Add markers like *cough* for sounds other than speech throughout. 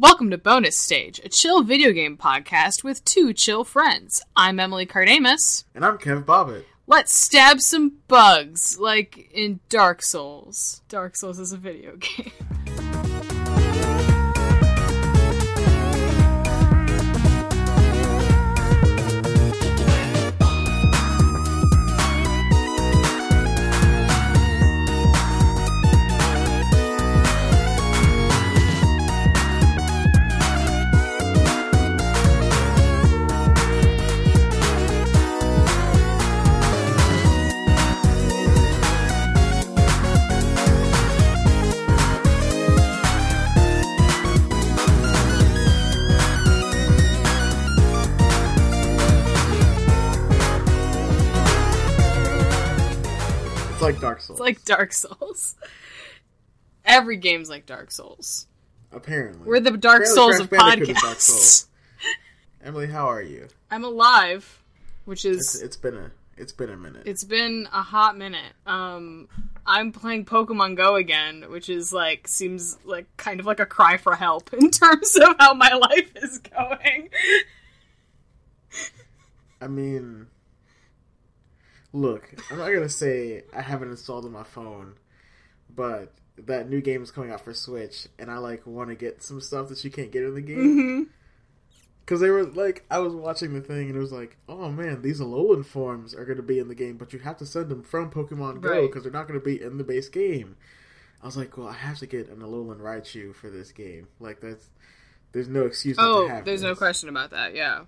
Welcome to Bonus Stage, a chill video game podcast with two chill friends. I'm Emily Cardamus. And I'm Kev Bobbitt. Let's stab some bugs, like in Dark Souls. Dark Souls is a video *laughs* game. Dark Souls. It's like Dark Souls. Every game's like Dark Souls. apparently. We're the Dark Apparently Souls of Bandicoot is Dark podcasts. Souls. Emily, how are you? I'm alive, which It's, is it's been a it's been a minute. It's been a hot minute. Um, I'm playing Pokemon Go again, which is like seems like kind of like a cry for help *laughs* in terms of how my *laughs* life is going. I mean, look, I'm not gonna say I haven't installed on my phone, but that new game is coming out for Switch, and I like want to get some stuff that you can't get in the game. Mm-hmm. Because they were like, I was watching the thing and it was like, oh man, these Alolan forms are going to be in the game, but you have to send them from Pokemon Go Right. because they're not going to be in the base game. I was like, well, I have to get an Alolan Raichu for this game. Like that's, there's no excuse. Oh, to have there's no question about that. Yeah.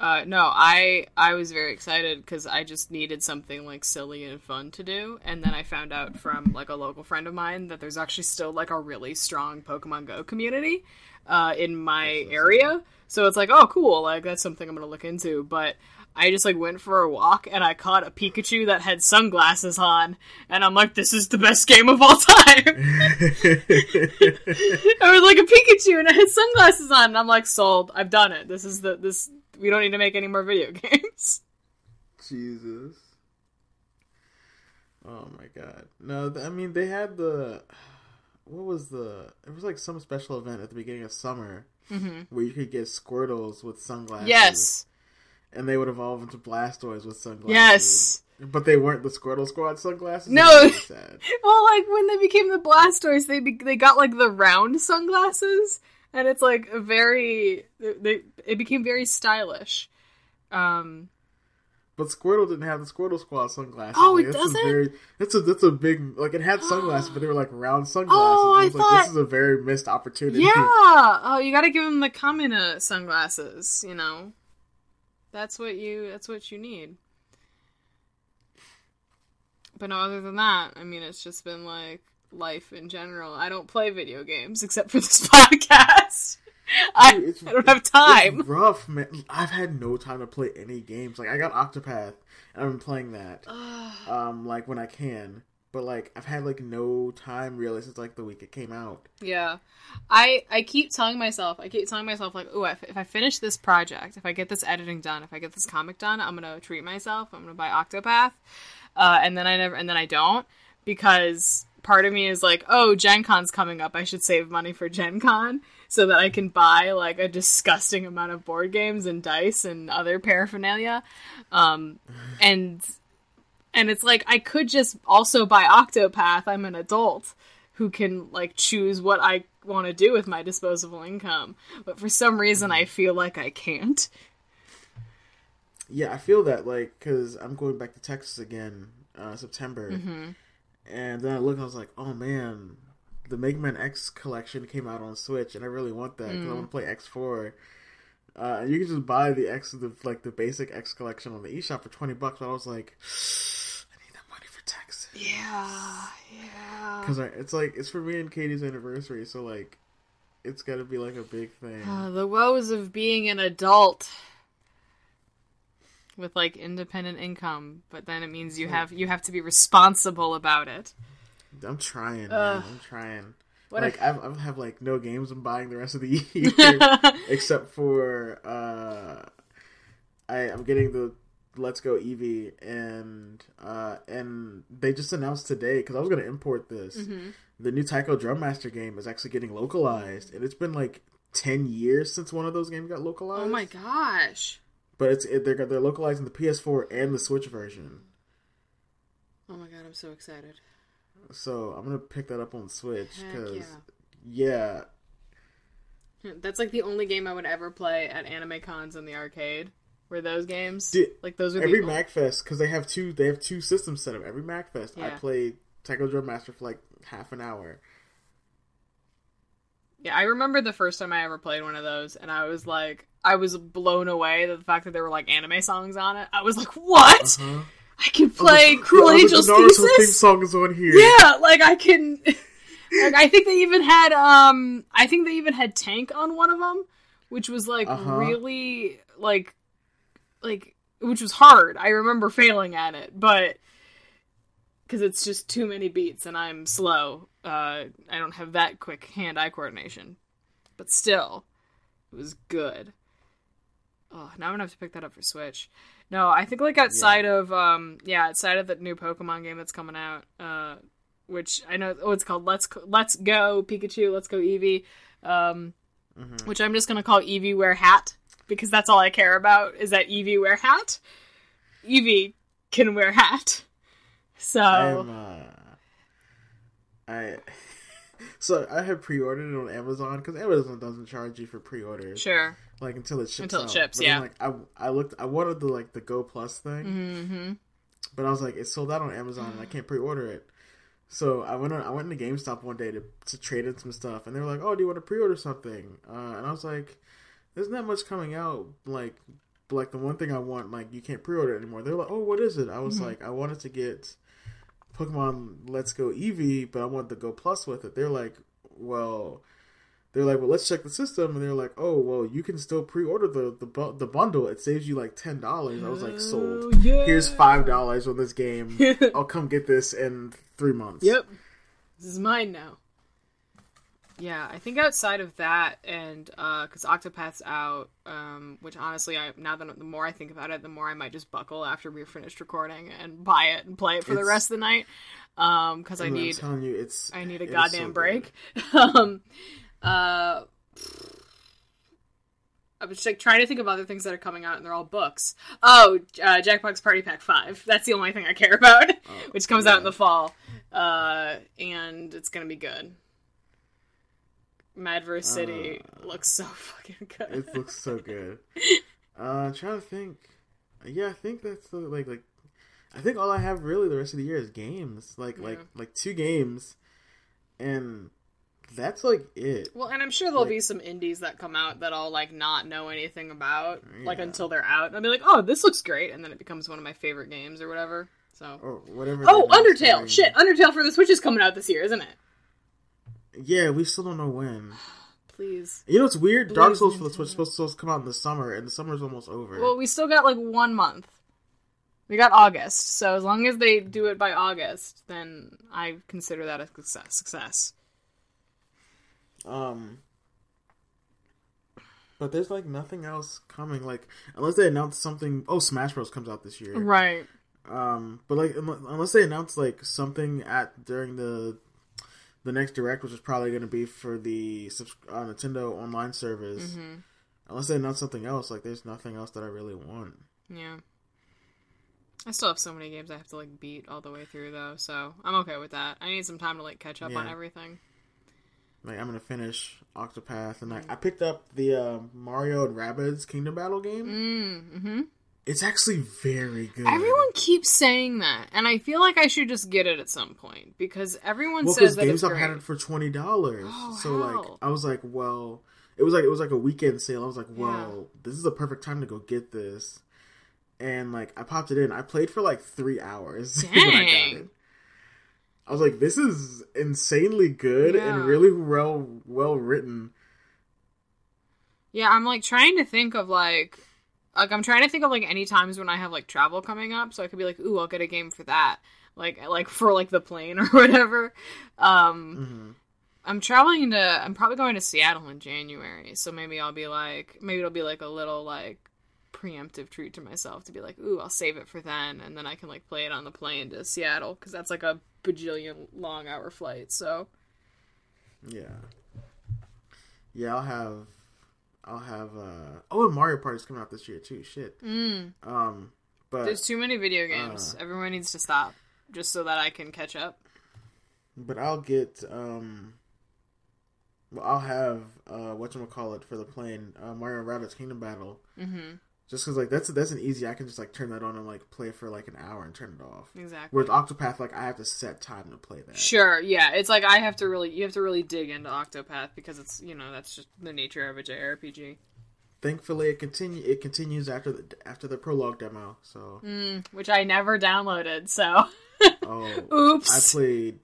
Uh, no, I I was very excited because I just needed something like silly and fun to do, and then I found out from like a local friend of mine that there's actually still like a really strong Pokemon Go community uh, in my area. So it's like, oh, cool, like that's something I'm gonna look into. But I just like went for a walk and I caught a Pikachu that had sunglasses on, and I'm like, this is the best game of all time. *laughs* I was like a Pikachu and I had sunglasses on, and I'm like, sold. I've done it. This is the this. We don't need to make any more video *laughs* games. Jesus. Oh my god. No, I mean they had the what was the it was like some special event at the beginning of summer mm-hmm. where you could get Squirtles with sunglasses. Yes, And they would evolve into Blastoise with sunglasses. yes. But they weren't the Squirtle Squad sunglasses. No. *laughs* Well, like when they became the Blastoise, they be- they got like the round sunglasses, and it's like a very they it became very stylish. Um, But Squirtle didn't have the Squirtle Squad sunglasses. Oh, like, it doesn't? A very, that's a that's a big like it had sunglasses, but they were like round *gasps* sunglasses. Oh, I was like, thought- this is a very missed opportunity. yeah. Oh, you got to give them the Kamina sunglasses. You know, that's what you that's what you need. But no, other than that, I mean, it's just been like life in general. I don't play video games *laughs* except for this *laughs* podcast. I, Dude, I don't have time. It's rough, man. I've had no time to play any games. Like I got Octopath, and I've been playing that, *sighs* um, like when I can. But like I've had like no time really since like the week it came out. Yeah, I I keep telling myself, I keep telling myself like, oh, if, if I finish this project, if I get this editing done, if I get this comic done, I'm gonna treat myself. I'm gonna buy Octopath, uh, and then I never, and then I don't because part of me is like, oh, Gen Con's coming up. I should save money for Gen Con so that I can buy like a disgusting amount of board games and dice and other paraphernalia, um, and and it's like I could just also buy Octopath. I'm an adult who can like choose what I want to do with my disposable income. But for some reason I feel like I can't. Yeah, I feel that like because I'm going back to Texas again, uh, September, Mm-hmm. and then I look and I was like, oh man, the Mega Man X collection came out on Switch, and I really want that because I Mm. want to play X four. Uh, and you can just buy the X, the like the basic X collection on the eShop for twenty bucks. But I was like, *sighs* I need that money for Texas. Yeah, yeah. Because it's like it's for me and Katie's anniversary, so like it's got to be like a big thing. Uh, the woes of being an adult with like independent income, but then it means you have you have to be responsible about it. I'm trying, man. I'm trying. What like I have like no games I'm buying the rest of the *laughs* year *laughs* except for uh, I I'm getting the Let's Go Eevee, and uh, and they just announced today because I was gonna import this. Mm-hmm. The new Taiko Drum Master game is actually getting localized, and it's been like ten years since one of those games got localized. Oh my gosh. But it's it, they're they're localizing the PS4 and the Switch version. Oh my god, I'm so excited. So I'm gonna pick that up on Switch because yeah. yeah, That's like the only game I would ever play at anime cons in the arcade. Were those games? Dude, like those are every MAGFest because they have two they have two systems set up. Every MAGFest, I Yeah. play Taiko Drum Master for like half an hour. Yeah, I remember the first time I ever played one of those, and I was like, I was blown away that the fact that there were like anime songs on it. I was like, what? Uh-huh. I can play Oh, Cruel yeah, Angel's the Naruto theme song is on here. Yeah, like I can. *laughs* like I think they even had um, I think they even had Tank on one of them, which was like Uh-huh. really like, like which was hard. I remember failing at it, but because it's just too many beats and I'm slow. Uh, I don't have that quick hand-eye coordination, but still, it was good. Oh, now I'm gonna have to pick that up for Switch. No, I think like outside of um yeah, outside of the new Pokemon game that's coming out, uh which I know oh it's called Let's Let's Go Pikachu, Let's Go Eevee, um Mm-hmm. which I'm just gonna call Eevee wear hat because that's all I care about is that Eevee wear hat. Eevee can wear hat. So I'm uh, I so I had pre-ordered it on Amazon because Amazon doesn't charge you for pre-orders sure. like until it ships. Until it out. ships, But then, yeah. like I I looked I wanted the like the Go Plus thing, Mm-hmm. but I was like it's sold out on Amazon and I can't pre-order it. So I went on, I went into GameStop one day to to trade in some stuff, and they were like, "Oh, do you want to pre-order something?" Uh, and I was like, "There's not much coming out. Like, like the one thing I want, like you can't pre-order it anymore." They're like, "Oh, what is it?" I was Mm-hmm. like, "I wanted to get Pokemon Let's Go Eevee, but I want the Go Plus with it." They're like, "Well." They're like, well, let's check the system, and they're like, oh, well, you can still pre-order the the, the bundle. It saves you like ten dollars. I was like, sold. Yeah. Here's five dollars on this game. *laughs* I'll come get this in three months. Yep. This is mine now. Yeah, I think outside of that, and because Octopath's out, um, which honestly, I now that the more I think about it, the more I might just buckle after we're finished recording and buy it and play it for the rest of the night. Um, because I And I'm need telling you, it's I need a goddamn so break. *laughs* um, uh, I was like trying to think of other things that are coming out, and they're all books. Oh, uh, Jackbox Party Pack Five. That's the only thing I care about, *laughs* which comes out in the fall, uh, and it's gonna be good. Madverse City looks so *laughs* fucking good. It looks so good. *laughs* Uh, I'm trying to think. Yeah, I think that's the, like like. I think all I have really the rest of the year is games. Like like Yeah. like two games, and that's like it. Well, and I'm sure there'll Like- be some indies that come out that I'll like not know anything about, like until they're out. I'll be like, oh, this looks great, and then it becomes one of my favorite games or whatever. So. Or whatever. Oh, Undertale! Shit, Undertale for the Switch is coming out this year, isn't it? Yeah, we still don't know when. Please. You know what's weird? Dark Souls for the Switch is supposed to come out in the summer, and the summer's almost over. Well, we still got like one month. We got August, so as long as they do it by August, then I consider that a success. Success. Um, but there's like nothing else coming. Like unless they announce something. Oh, Smash Bros comes out this year. Right. Um, but like unless they announce like something at during the the next direct, which is probably going to be for the uh, Nintendo Online service. Mm-hmm. Unless they announce something else, like there's nothing else that I really want. Yeah. I still have so many games I have to like beat all the way through though, so I'm okay with that. I need some time to like catch up on everything. Like I'm gonna finish Octopath, and like I picked up the uh, Mario and Rabbids Kingdom Battle game. Mm, mm-hmm. It's actually very good. Everyone keeps saying that, and I feel like I should just get it at some point because everyone well, says that it's GameStop great. had it for twenty dollars. Oh, so like. I was like, well, it was like it was like a weekend sale. I was like, well, this is a perfect time to go get this. And like I popped it in. I played for like three hours *laughs* when I got Dang. it. I was like, this is insanely good Yeah. and really well well written. Yeah, I'm like trying to think of like like I'm trying to think of like any times when I have like travel coming up, so I could be like, ooh, I'll get a game for that. Like like for like the plane or *laughs* whatever. Um hmm I'm traveling to I'm probably going to Seattle in January, so maybe I'll be like maybe it'll be like a little like preemptive treat to myself to be like, ooh, I'll save it for then, and then I can like play it on the plane to Seattle because that's like a bajillion long hour flight. So Yeah. Yeah, I'll have I'll have uh oh and Mario Party's coming out this year too. Shit. mm, Um but there's too many video games. Uh. Everyone needs to stop just so that I can catch up. but I'll get um well, I'll have uh what call it for the plane, uh Mario Rabbids Kingdom Battle. hmm Just cause like that's that's an easy I can just like turn that on and like play for like an hour and turn it off. Exactly. With Octopath, like I have to set time to play that. Sure, yeah. It's like I have to really you have to really dig into Octopath because it's you know, that's just the nature of a JRPG. Thankfully, it continue it continues after the after the prologue demo. So Mm, which I never downloaded, so oh, *laughs* oops. I played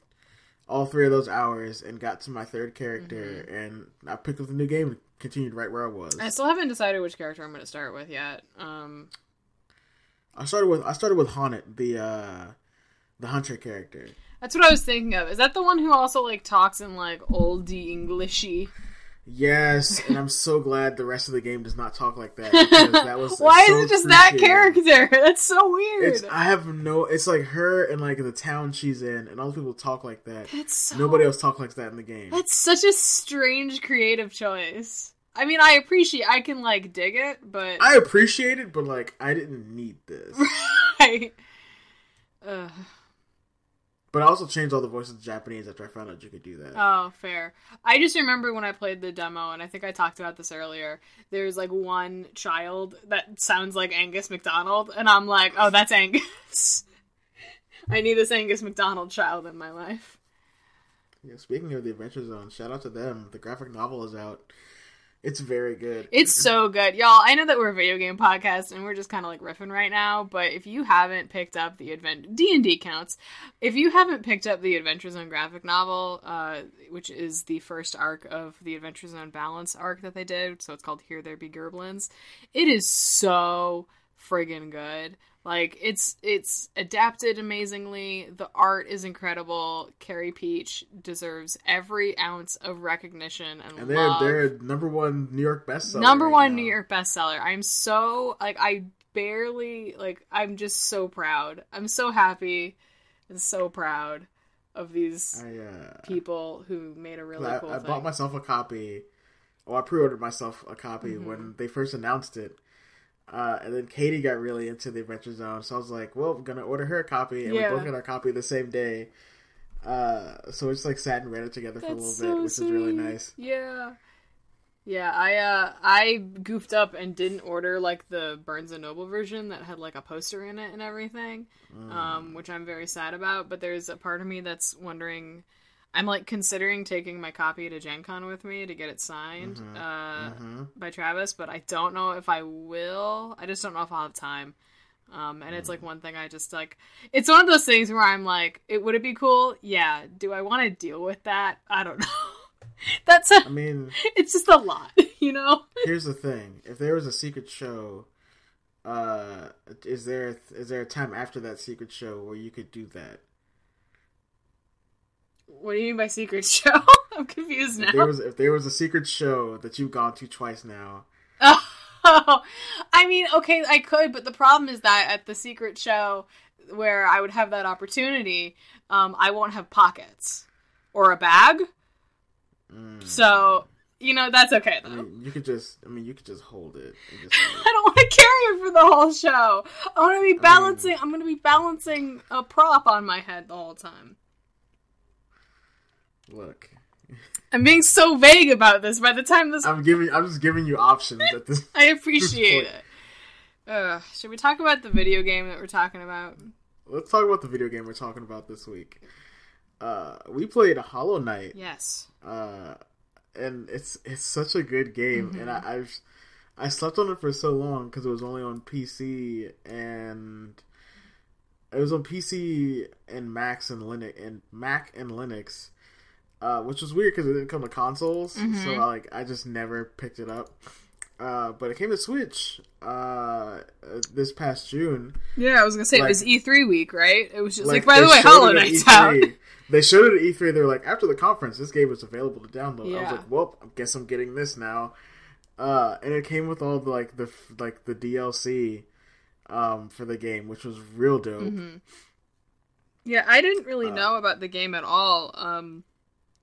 all three of those hours and got to my third character, Mm-hmm. and I picked up the new game and continued right where I was. I still haven't decided which character I'm going to start with yet. Um, I started with I started with H'aanit, the uh the hunter character. that's what I was thinking of. Is that the one who also like talks in like oldie Englishy? Yes, and I'm so glad the rest of the game does not talk like that. *laughs* That was Why so is it just that character? *laughs* That's so weird. It's I have no. It's like her and like the town she's in, and all the people talk like that. That's so, Nobody else talk like that in the game. That's such a strange creative choice. I mean, I appreciate. I can like dig it, but I appreciate it, but like I didn't need this. *laughs* I. Ugh. But I also changed all the voices to Japanese after I found out you could do that. Oh, fair. I just remember when I played the demo, and I think I talked about this earlier. There's like one child that sounds like Angus McDonald, and I'm like, oh, that's Angus. *laughs* I need this Angus McDonald child in my life. Yeah, speaking of the Adventure Zone, shout out to them. The graphic novel is out. It's very good. It's so good, y'all. I know that we're a video game podcast and we're just kind of like riffing right now, but if you haven't picked up the advent D and D counts, if you haven't picked up the Adventure Zone graphic novel, uh, which is the first arc of the Adventure Zone Balance arc that they did, so it's called Here There Be Gerblins, it is so friggin' good. Like it's it's adapted amazingly. The art is incredible. Carey Pietsch deserves every ounce of recognition and, and they're love. they're number one New York bestseller. Number right one now. New York bestseller. I'm so like I barely like I'm just so proud. I'm so happy and so proud of these I uh, people who made a really I, cool I thing. bought myself a copy. Well, I pre-ordered myself a copy Mm-hmm. when they first announced it. Uh, and then Katie got really into the Adventure Zone, so I was like, "Well, I'm gonna order her a copy," and Yeah. we both got our copy the same day. Uh, so we just like sat and read it together for a That's little bit, so which is really nice. Yeah. Yeah, I uh I goofed up and didn't order like the Barnes and Noble version that had like a poster in it and everything. Mm. Um, which I'm very sad about, but there's a part of me that's wondering I'm like considering taking my copy to Gen Con with me to get it signed Mhm. uh Mhm. by Travis, but I don't know if I will. I just don't know if I'll have time. Um, and it's like one thing I just like. It's one of those things where I'm like, it would it be cool? Yeah. Do I want to deal with that? I don't know. *laughs* That's a, I mean, *laughs* it's just a lot, *laughs* you know. here's the thing: if there was a secret show, uh, is there is there a time after that secret show where you could do that? What do you mean by secret *laughs* show? I'm confused If there now. was if there was a secret show that you've gone to twice now, Oh, *laughs* I mean, okay, I could, but the problem is that at the secret show where I would have that opportunity, um, I won't have pockets or a bag. mm, So, you know, that's okay I mean, you could just I mean, you could just hold it. Just, *laughs* I don't want to carry it for the whole show. I want to be balancing. I'm going to be balancing a prop on my head the whole time. Look, I'm being so vague about this. By the time this, I'm giving I'm just giving you options at this. *laughs* I appreciate it. Uh, should we talk about the video game that we're talking about? Let's talk about the video game we're talking about this week. Uh, we played Hollow Knight. Yes. uh, and it's it's such a good game, and Mm-hmm. I I've, I slept on it for so long because it was only on PC and it was on PC and Macs and Linux and Mac and Linux, uh, which was weird because it didn't come to consoles, Mm-hmm. so I, like I just never picked it up. Uh, but it came to Switch uh, uh, this past June. Yeah, I was gonna say Like- it was E3 week, right? It was just like, Like, by the way, Hollow Knight's out. They showed it at E3. They were like, after the conference, this game was available to download. I was like, well, I guess I'm getting this now. uh, and it came with all the like the like the DLC um, for the game, which was real dope. Mm-hmm. Yeah, I didn't really Uh, know about the game at all. Um,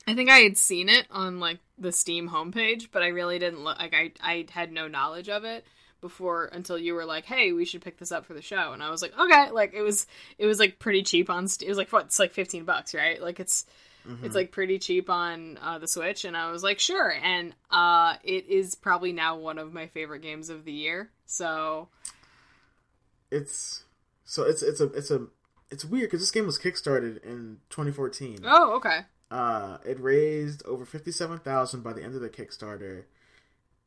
I think I had seen it on like the Steam homepage, but I really didn't look. Like I, I had no knowledge of it before until you were like, "Hey, we should pick this up for the show," and I was like, "Okay." Like it was, it was like pretty cheap on. It was like what? It's like fifteen bucks, right? Like it's, Mhm. it's like pretty cheap on uh, the Switch, and I was like, "Sure." And uh, it is probably now one of my favorite games of the year. So it's so it's it's a it's a it's weird because this game was kickstarted in 2014. oh, okay. Uh, it raised over fifty-seven thousand by the end of the Kickstarter,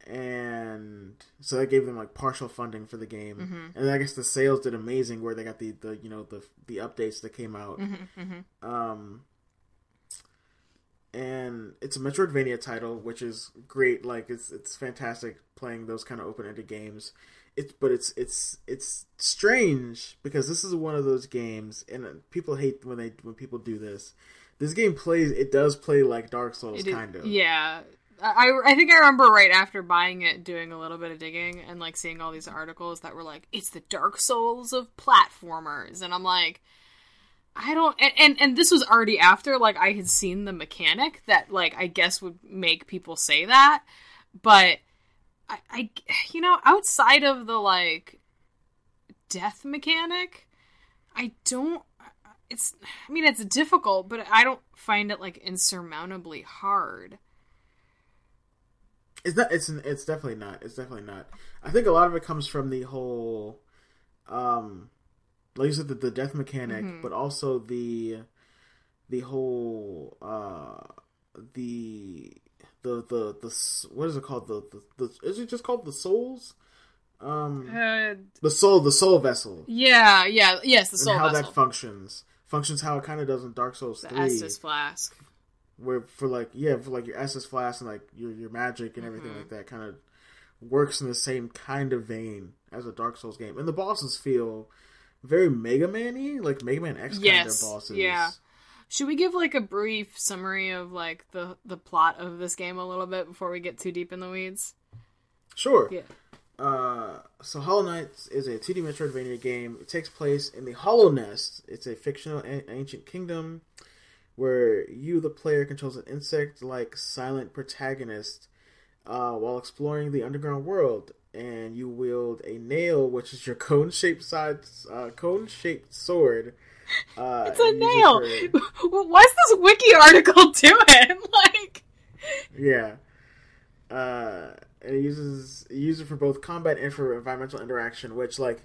and so that gave them like partial funding for the game. Mhm. And I guess the sales did amazing, where they got the, the you know the the updates that came out. Mm-hmm, mm-hmm. Um, and it's a Metroidvania title, which is great. Like it's it's fantastic playing those kind of open-ended games. It's but it's it's it's strange because this is one of those games, and people hate when they when people do this. This game plays. It does play like Dark Souls, It is- kind of. Yeah. I, I think I remember right after buying it doing a little bit of digging and like seeing all these articles that were like it's the Dark Souls of platformers and I'm like I don't and, and and this was already after like I had seen the mechanic that like I guess would make people say that but I, I you know outside of the like death mechanic I don't it's I mean it's difficult but I don't find it like insurmountably hard It's not. It's it's definitely not. It's definitely not. I think a lot of it comes from the whole, um, like you said, the, the death mechanic, Mhm. but also the, the whole, uh, the, the the the what is it called? The the, the is it just called the souls? Um, Uh, the soul, the soul vessel, yeah, yeah, yes, the and how vessel. that functions. Functions how it kind of does in Dark Souls the three, Estus flask. where for like yeah for like your Estus flask and like your your magic and everything Mhm. like that kind of works in the same kind of vein as a Dark Souls game, and the bosses feel very Mega Man-y, like Mega Man X kind Yes, of bosses. yeah. Should we give like a brief summary of like the the plot of this game a little bit before we get too deep in the weeds? Sure. Yeah. Uh, so Hollow Knight is a 2D Metroidvania game. It takes place in the Hallownest. It's a fictional ancient kingdom where you, the player, controls an insect-like silent protagonist uh, while exploring the underground world. And you wield a nail, which is your *laughs* cone-shaped side, uh, cone-shaped sword. Uh, It's a and use it nail. for- *laughs* What's this wiki article *laughs* doing? like, Yeah. Uh, it uses it uses it for both combat and for environmental interaction, which like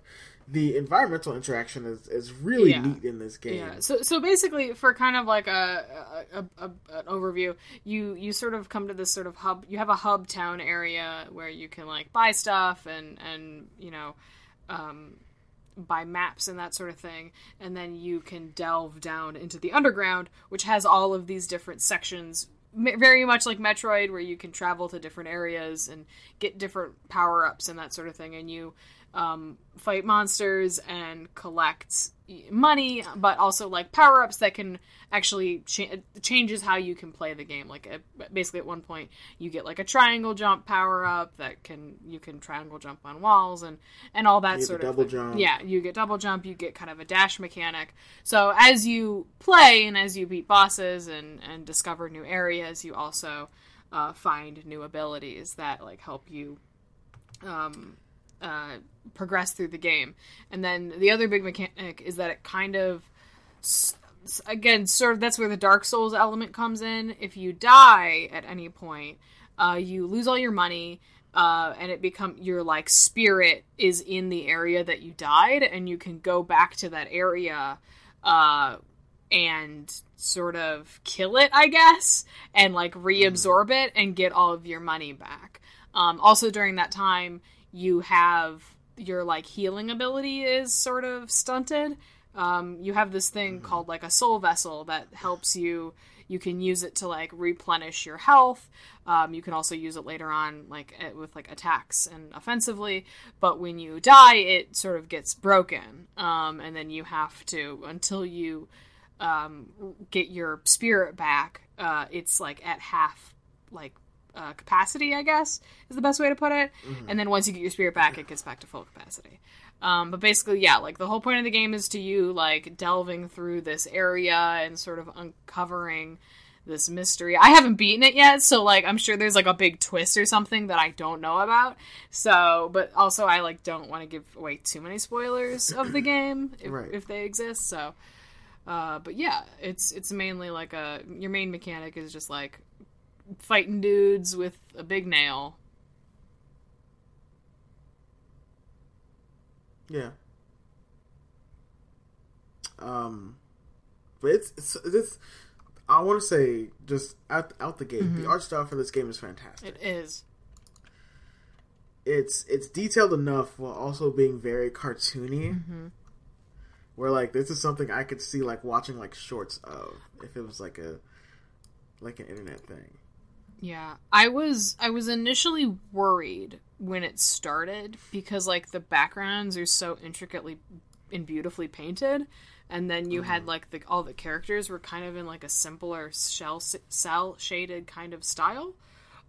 the environmental interaction is, is really Yeah. neat in this game. Yeah. So so basically, for kind of like a, a, a, an overview, you you sort of come to this sort of hub. You have a hub town area where you can like buy stuff and and you know. Um, buy maps and that sort of thing and then you can delve down into the underground which has all of these different sections very much like metroid where you can travel to different areas and get different power-ups and that sort of thing and you um, fight monsters and collect money but also like power-ups that can actually cha- changes how you can play the game like basically at one point you get like a triangle jump power-up that can you can triangle jump on walls and and all that sort of double thing. jump. yeah you get double jump you get kind of a dash mechanic so as you play and as you beat bosses and and discover new areas you also uh, find new abilities that like help you um, uh, progress through the game. And then the other big mechanic is that it kind of, again, sort of that's where the Dark Souls element comes in. If you die at any point, uh, you lose all your money. Uh, and it become your like spirit is in the area that you died, and you can go back to that area, uh, and sort of kill it, I guess, and like reabsorb it and get all of your money back. Um, also, during that time, you have your like healing ability is sort of stunted. Um, you have this thing called like a soul vessel that helps you. You can use it to like replenish your health. Um, you can also use it later on, like eh, with like attacks and offensively. But when you die, it sort of gets broken, um, and then you have to until you um, get your spirit back. Uh, it's like at half like uh, capacity, I guess is the best way to put it. And then once you get your spirit back, it gets back to full capacity. Um, but basically, yeah, like the whole point of the game is to you like delving through this area and sort of uncovering this mystery. I haven't beaten it yet, so like I'm sure there's like a big twist or something that I don't know about. So, but also I like don't want to give away too many spoilers of the *clears throat* game if, Right. if they exist. So, uh, but yeah, it's it's mainly like a your main mechanic is just like fighting dudes with a big nail. Yeah. Um, but it's it's, it's I want to say just out out the gate, the art style for this game is fantastic. It is. it's it's detailed enough while also being very cartoony. Mm-hmm. Where like this is something I could see like watching like shorts of if it was like a like an internet thing. Yeah, I was I was initially worried when it started because like the backgrounds are so intricately and beautifully painted, and then you had like the all the characters were kind of in like a simpler shell cell shaded kind of style.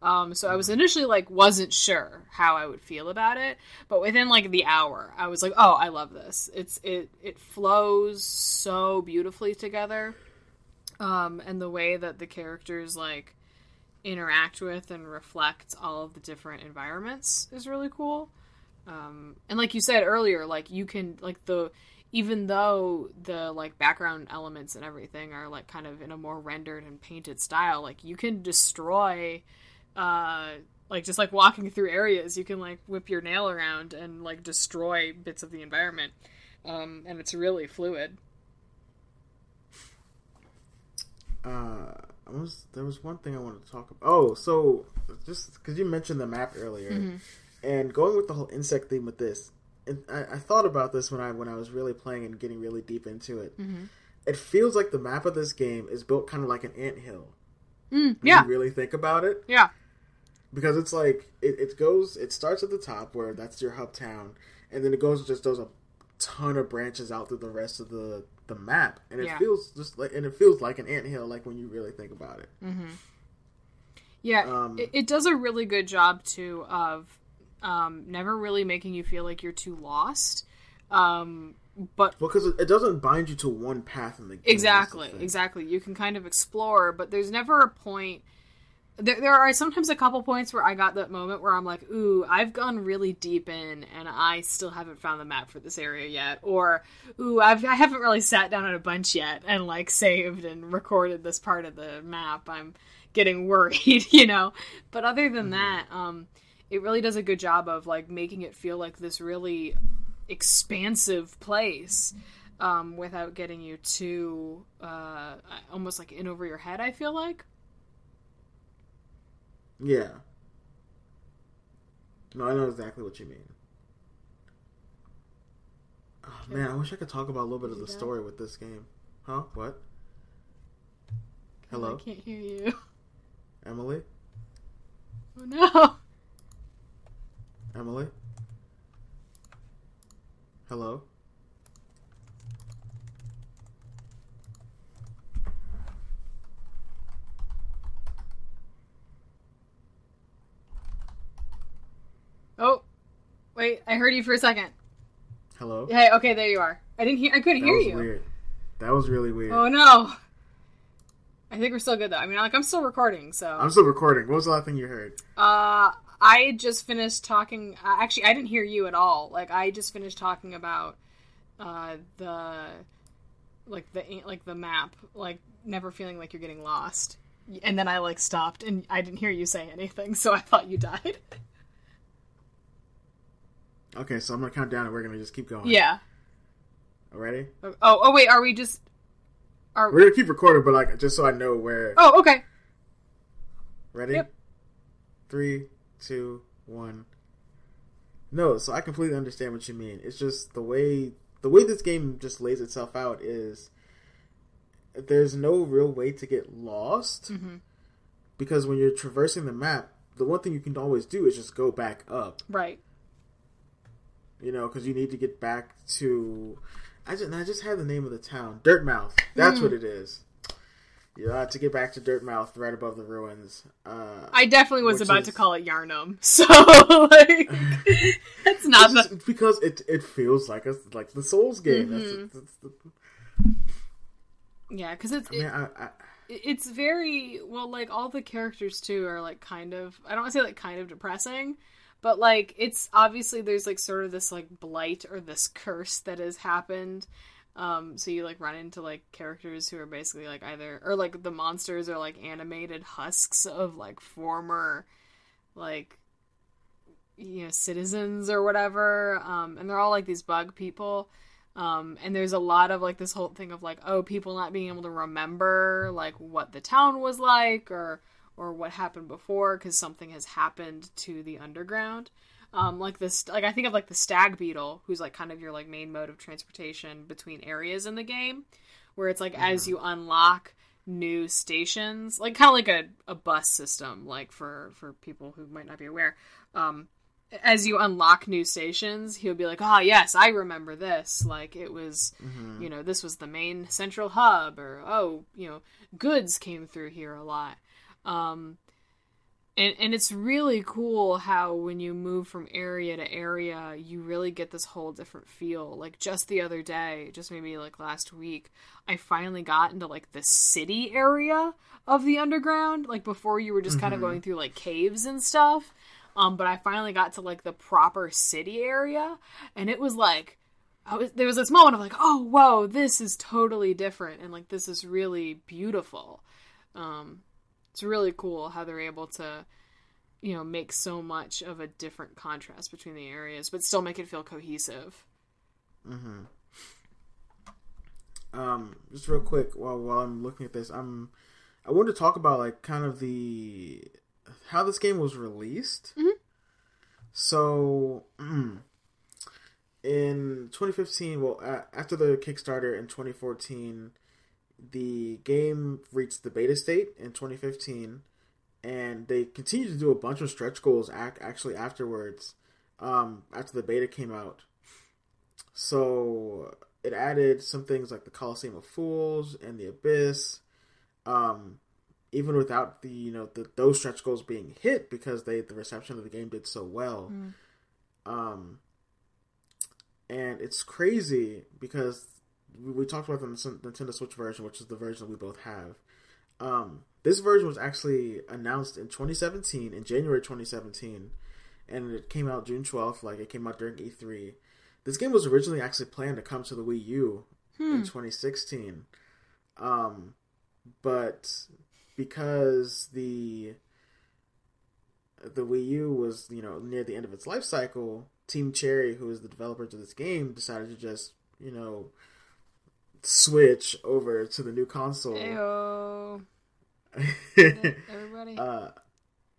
Um, so I was initially like wasn't sure how I would feel about it, but within like the hour, I was like, "Oh, I love this! It's it it flows so beautifully together." um, and the way that the characters like interact with and reflect all of the different environments is really cool. Um, and like you said earlier, like you can like the even though the like background elements and everything are like kind of in a more rendered and painted style, like you can destroy uh like just like walking through areas, you can like whip your nail around and like destroy bits of the environment. Um, and it's really fluid. Uh, was there was one thing I wanted to talk about. Oh, so just because you mentioned the map earlier, Mm-hmm. and going with the whole insect theme with this, and I, I thought about this when I when I was really playing and getting really deep into it. Mm-hmm. It feels like the map of this game is built kind of like an ant hill. Mm, When yeah, you really think about it, yeah. because it's like it, it goes it starts at the top where that's your hub town and then it goes and just does a ton of branches out through the rest of the the map and it Yeah. feels just like and it feels like an anthill like when you really think about it Yeah, Um, it, it does a really good job too of um, never really making you feel like you're too lost. Um, but because it, doesn't bind you to one path in the game that's the exactly, exactly, you can kind of explore, but there's never a point. There, there are sometimes a couple points where I got that moment where I'm like, "Ooh, I've gone really deep in, and I still haven't found the map for this area yet," or "Ooh, I've I haven't really sat down at a bunch yet and like saved and recorded this part of the map." I'm getting worried, *laughs* you know. But other than that, um, it really does a good job of like making it feel like this really expansive place um, without getting you too uh, almost like in over your head. I feel like. Yeah. No i know exactly what you mean. Oh man i wish i could talk about a little bit of the story with this game. Huh? What? Hello I can't hear you. emily? Oh no. emily? Hello Oh, wait. I heard you for a second. hello Hey, okay, there you are. I didn't hear. I couldn't that hear was you. weird that was really weird Oh no. I think we're still good though. I mean, like I'm still recording, so. i'm still recording what was the last thing you heard Uh, I just finished talking. Uh, actually, I didn't hear you at all. Like, I just finished talking about uh, the like the like the map, like never feeling like you're getting lost. And then I like stopped, and I didn't hear you say anything, *laughs* so I thought you died. Okay, so I'm gonna count down and we're gonna just keep going. yeah. Ready? Oh, oh wait, are we just? Are We're gonna keep recording, but like just so I know where. oh okay. Ready? Yep. Three, two, one. No, so I completely understand what you mean. It's just the way the way this game just lays itself out is there's no real way to get lost Mm-hmm. because when you're traversing the map, the one thing you can always do is just go back up. Right. You know, because you need to get back to. I just I just had the name of the town, Dirtmouth. That's Mm. what it is. Yeah, to get back to Dirtmouth, right above the ruins. Uh, I definitely was about is- to call it Yharnam, *laughs* so like *laughs* it's not it's the because it it feels like a like the Souls game. Mm-hmm. that's the, yeah, because it's I mean, I, I, it's very well like all the characters too are like kind of i don't want to say like kind of depressing but like it's obviously there's like sort of this like blight or this curse that has happened. Um so you like run into like characters who are basically like either or like the monsters are like animated husks of like former like you know citizens or whatever. Um and they're all like these bug people. Um, and there's a lot of like this whole thing of like oh people not being able to remember like what the town was like or or what happened before because something has happened to the underground um, like this like i think of like the stag beetle who's like kind of your like main mode of transportation between areas in the game where it's like as you unlock new stations like kind of like a, a bus system like for for people who might not be aware um as you unlock new stations, he'll be like, "Ah, yes, I remember this. Like it was, you know, this was the main central hub, or oh, you know, goods came through here a lot." Um, and and it's really cool how when you move from area to area, you really get this whole different feel. Like just the other day, just maybe like last week, I finally got into like the city area of the underground. Like before, you were just kind of going through like caves and stuff. Um, but I finally got to like the proper city area, and it was like, I was there was this moment of like, oh whoa, this is totally different, and like this is really beautiful. Um, it's really cool how they're able to, you know, make so much of a different contrast between the areas, but still make it feel cohesive. mm-hmm Um, just real quick while while I'm looking at this, I'm I wanted to talk about like kind of the how this game was released. So *clears throat* in 2015, well, a after the Kickstarter in 2014, the game reached the beta state in 2015, and they continued to do a bunch of stretch goals ac- actually afterwards. Um, after the beta came out, so it added some things like the Colosseum of Fools and the Abyss. Um, even without the you know the, those stretch goals being hit because they the reception of the game did so well. Um, and it's crazy because we, we talked about the Nintendo Switch version, which is the version we both have. Um, this version was actually announced in 2017, in January 2017, and it came out June 12th. Like it came out during E3. This game was originally actually planned to come to the Wii U in 2016, um, but because the the Wii U was you know near the end of its life cycle, Team Cherry, who is the developer of this game, decided to just you know switch over to the new console. *laughs* Everybody. uh,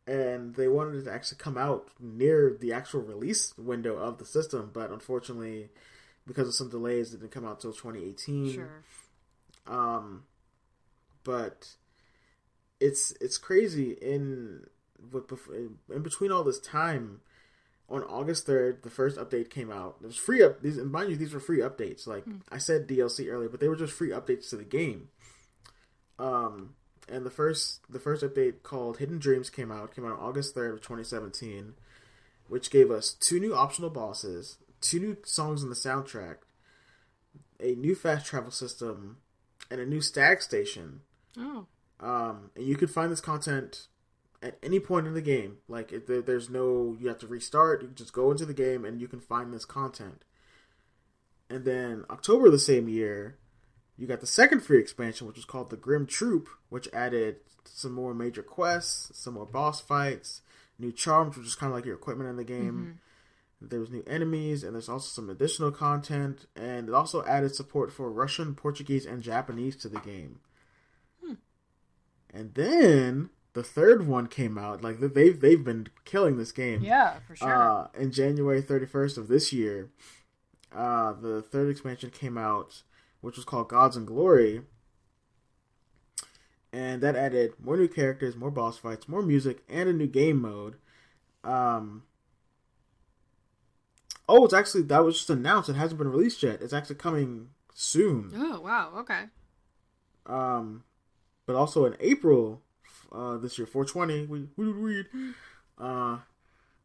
and they wanted it to actually come out near the actual release window of the system, but unfortunately, because of some delays, it didn't come out till 2018. sure. Um, but it's it's crazy in in between all this time. On August third, the first update came out. It was free up. These, and mind you, these were free updates. Like I said, DLC earlier, but they were just free updates to the game. Um, and the first the first update called Hidden Dreams came out. Came out on August third of twenty seventeen, which gave us two new optional bosses, two new songs in the soundtrack, a new fast travel system, and a new stag station. Oh, Um, and you can find this content at any point in the game. Like it, there's no you have to restart. You can just go into the game and you can find this content. And then October of the same year, you got the second free expansion, which was called the Grimm Troupe, which added some more major quests, some more boss fights, new charms, which is kind of like your equipment in the game. Mm-hmm. There was new enemies, and there's also some additional content, and it also added support for Russian, Portuguese, and Japanese to the game. Hmm. And then the third one came out. Like they've they've been killing this game. yeah, for sure. Uh, in January 31st of this year, uh, the third expansion came out, which was called Gods and Glory. And that added more new characters, more boss fights, more music, and a new game mode. Um, oh, it's actually, that was just announced. It hasn't been released yet. It's actually coming soon. oh wow. Okay. Um, but also in April uh, this year, 420, we we read. Uh,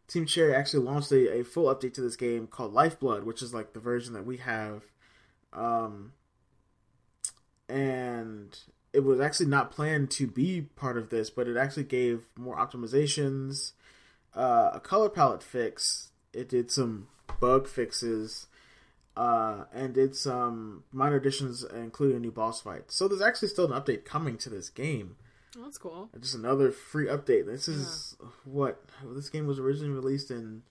Team Cherry actually launched a, a full update to this game called Lifeblood, which is like the version that we have. Um, and it was actually not planned to be part of this, but it actually gave more optimizations, uh, a color palette fix. It did some bug fixes, uh, and did some minor additions, including a new boss fight. So there's actually still an update coming to this game. Oh, that's cool. Just another free update. This is yeah. what this game was originally released in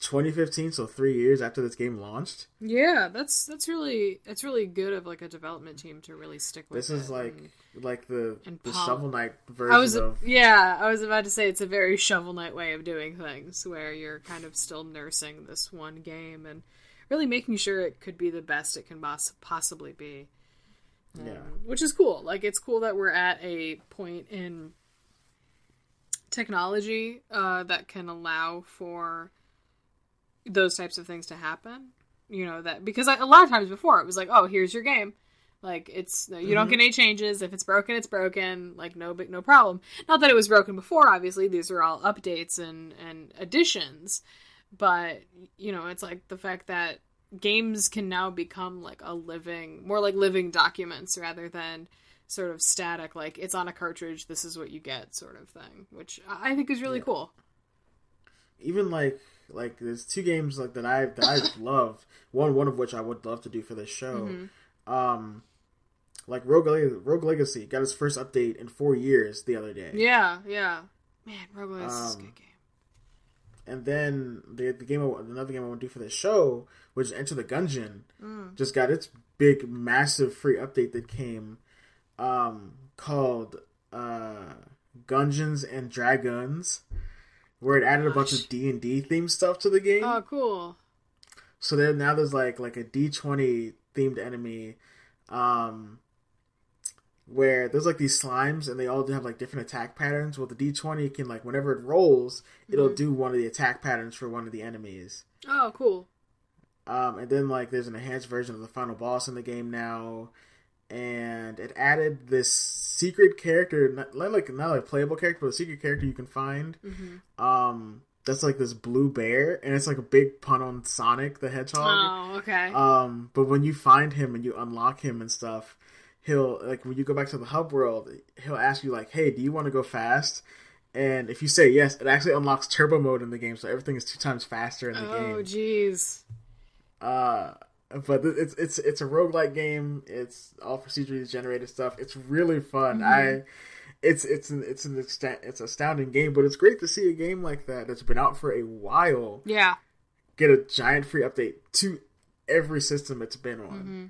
2015, so three years after this game launched. Yeah, that's that's really it's really good of like a development team to really stick with. This is like and, like the the Shovel Knight version. I was of... yeah, I was about to say it's a very Shovel Knight way of doing things, where you're kind of still nursing this one game and really making sure it could be the best it can poss- possibly be. Um, yeah, which is cool. Like it's cool that we're at a point in technology uh, that can allow for those types of things to happen. You know that because a lot of times before it was like, oh, here's your game. Like it's you mm-hmm. don't get any changes. If it's broken, it's broken. Like no big no problem. Not that it was broken before. Obviously, these are all updates and and additions. But you know, it's like the fact that games can now become like a living, more like living documents rather than sort of static. Like it's on a cartridge. This is what you get, sort of thing. Which I think is really yeah. cool. Even like like there's two games like that I that I *laughs* love. One one of which I would love to do for this show. Mm-hmm. Um, like Rogue Rogue Legacy got its first update in four years the other day. Yeah, yeah. Man, Rogue Legacy um, is a good game. And then the the game another game I want to do for this show, which Enter the Gungeon, mm. just got its big massive free update that came, um, called uh, Gungeons and Dragons where it added a bunch of D and D themed stuff to the game. Oh, cool! So there now there's like like a D twenty themed enemy, um, where there's like these slimes and they all do have like different attack patterns. Well, the D twenty can like whenever it rolls, mm-hmm. it'll do one of the attack patterns for one of the enemies. Oh, cool! Um, and then like there's an enhanced version of the final boss in the game now and it added this secret character, not like not like a playable character, but a secret character you can find. Mm-hmm. Um, that's like this blue bear, and it's like a big pun on Sonic the Hedgehog. Oh, okay. Um, but when you find him and you unlock him and stuff, he'll like when you go back to the hub world, he'll ask you like, "Hey, do you want to go fast?" And if you say yes, it actually unlocks turbo mode in the game, so everything is two times faster in the oh, game. Oh, jeez. Uh, but it's it's it's a roguelike game. It's all procedurally generated stuff. It's really fun. Mm-hmm. I it's it's an it's an extent, it's astounding game, but it's great to see a game like that that's been out for a while. Yeah. Get a giant free update to every system it's been on. Mm-hmm.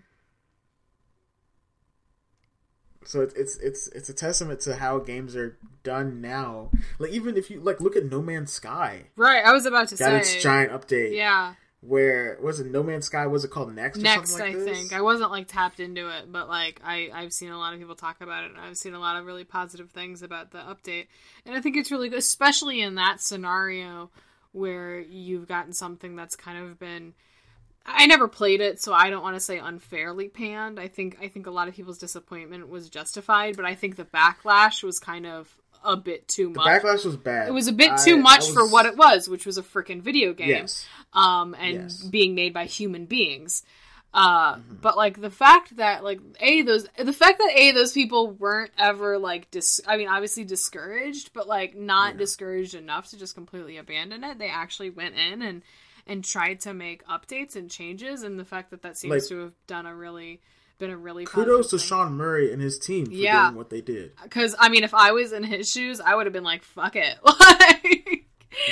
So it's it's it's it's a testament to how games are done now. Like even if you like look at No Man's Sky. Right, I was about to got say its giant update. Yeah where was it No Man's Sky? Was it called Next? Next, like I this? think I wasn't like tapped into it, but like I I've seen a lot of people talk about it, and I've seen a lot of really positive things about the update, and I think it's really good, especially in that scenario where you've gotten something that's kind of been. I never played it, so I don't want to say unfairly panned. I think I think a lot of people's disappointment was justified, but I think the backlash was kind of a bit too much. The backlash was bad. It was a bit too much was... for what it was, which was a freaking video game. Yes. Um, and yes. being made by human beings. Uh, mm-hmm. but like the fact that like a those the fact that a those people weren't ever like dis I mean obviously discouraged, but like not yeah. discouraged enough to just completely abandon it. They actually went in and and tried to make updates and changes, and the fact that that seems like, to have done a really been a really kudos to thing. Sean Murray and his team for yeah. doing what they did. Because I mean, if I was in his shoes, I would have been like, "Fuck it." *laughs* Like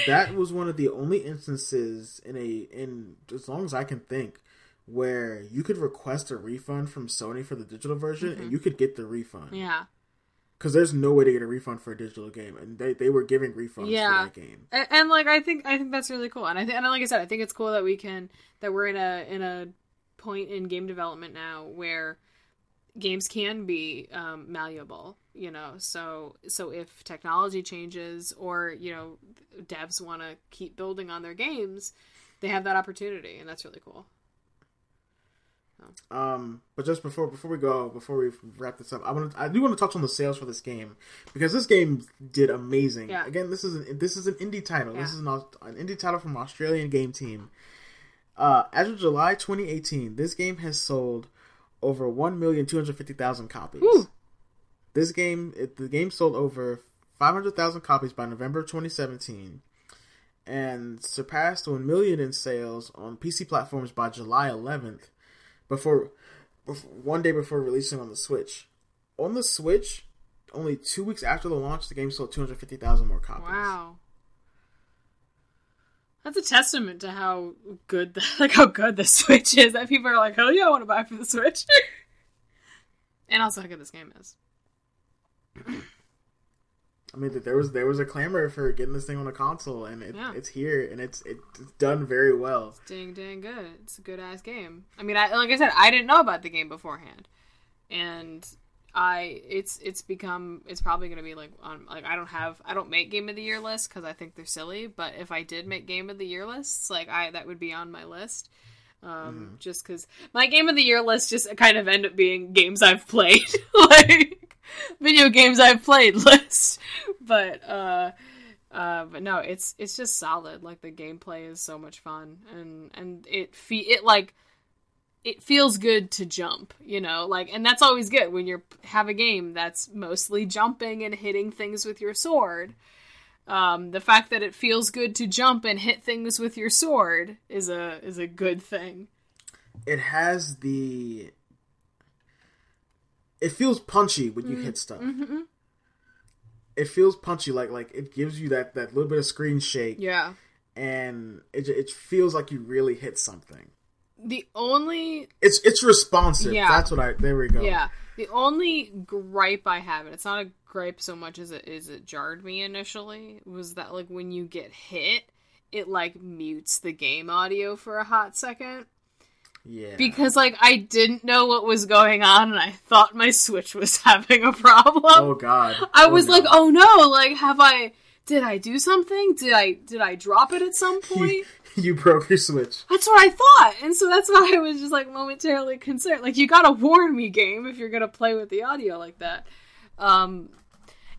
that was one of the only instances in a in as long as I can think where you could request a refund from Sony for the digital version mm-hmm. and you could get the refund. Yeah. Because there's no way to get a refund for a digital game, and they, they were giving refunds yeah. for that game. And, and like I think I think that's really cool, and I think and like I said, I think it's cool that we can that we're in a in a point in game development now where games can be um, malleable you know so so if technology changes or you know devs want to keep building on their games they have that opportunity and that's really cool Um, but just before before we go, before we wrap this up, I want to I do want to touch on the sales for this game because this game did amazing. Yeah. Again, this is an this is an indie title. This Yeah. is an, an indie title from Australian game team. Uh, as of July 2018, this game has sold over 1,250,000 copies. Woo. This game, it, the game sold over 500,000 copies by November 2017 and surpassed 1 million in sales on PC platforms by July 11th before, before one day before releasing on the Switch. On the Switch, only 2 weeks after the launch, the game sold 250,000 more copies. Wow. That's a testament to how good the, *laughs* like how good the Switch is. That people are like, hell yeah, I want to buy for the Switch. *laughs* and also how good this game is. *clears throat* I mean, there was there was a clamor for getting this thing on a console, and it, Yeah. it's here, and it's it's done very well. Dang, dang good. It's a good ass game. I mean, I like I said, I didn't know about the game beforehand, and I it's it's become it's probably gonna be like on like I don't have I don't make game of the year lists because I think they're silly. But if I did make game of the year lists, like I that would be on my list. Um, just because my game of the year list just kind of end up being games I've played, *laughs* like *laughs* video games I've played list. *laughs* But uh, uh, but no, it's it's just solid. Like the gameplay is so much fun, and and it fe- it like it feels good to jump, you know, like and that's always good when you have a game that's mostly jumping and hitting things with your sword. Um, the fact that it feels good to jump and hit things with your sword is a is a good thing. It has the. It feels punchy when you Mm-hmm. hit stuff. It feels punchy, like like it gives you that that little bit of screen shake, Yeah. and it it feels like you really hit something. The only It's it's responsive. Yeah. That's what I. There we go. Yeah. The only gripe I have, and it's not a gripe so much as it is it jarred me initially, was that like when you get hit, it like mutes the game audio for a hot second. Yeah. Because like I didn't know what was going on and I thought my Switch was *laughs* having a problem. oh God. I Oh, was no. like, oh no, like have I did I do something? Did I did I drop it at some *laughs* point? *laughs* you broke your switch. That's what I thought, and so that's why I was just like momentarily concerned. Like, you gotta warn me, game, if you're gonna play with the audio like that. Um,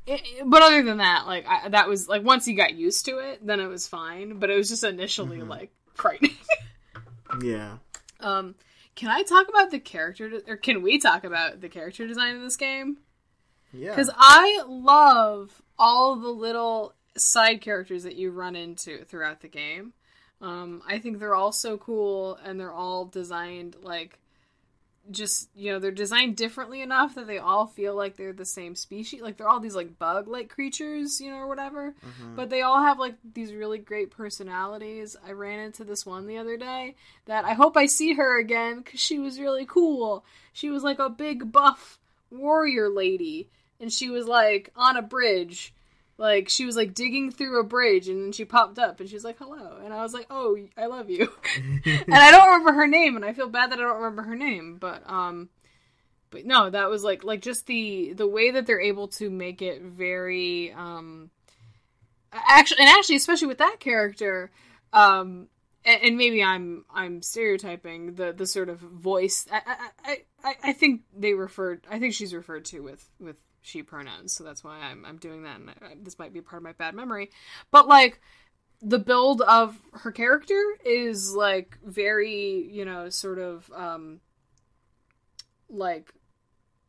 it, but other than that, like I, that was like once you got used to it, then it was fine. But it was just initially like frightening. Yeah. Um, can I talk about the character, de- or can we talk about the character design of this game? Yeah. Because I love all the little side characters that you run into throughout the game. Um, I think they're all so cool, and they're all designed like just you know they're designed differently enough that they all feel like they're the same species. Like they're all these like bug like creatures, you know, or whatever. Mm-hmm. But they all have like these really great personalities. I ran into this one the other day that I hope I see her again because she was really cool. She was like a big buff warrior lady, and she was like on a bridge. Like she was like digging through a bridge, and then she popped up, and she was like, "Hello," and I was like, "Oh, I love you." *laughs* and I don't remember her name, and I feel bad that I don't remember her name, but um, but no, that was like like just the the way that they're able to make it very um, actually, and actually, especially with that character, um, and, and maybe I'm I'm stereotyping the the sort of voice. I I, I I think they referred. I think she's referred to with with she pronouns, so that's why I'm I'm doing that. And I, this might be part of my bad memory, but like the build of her character is like very you know sort of um like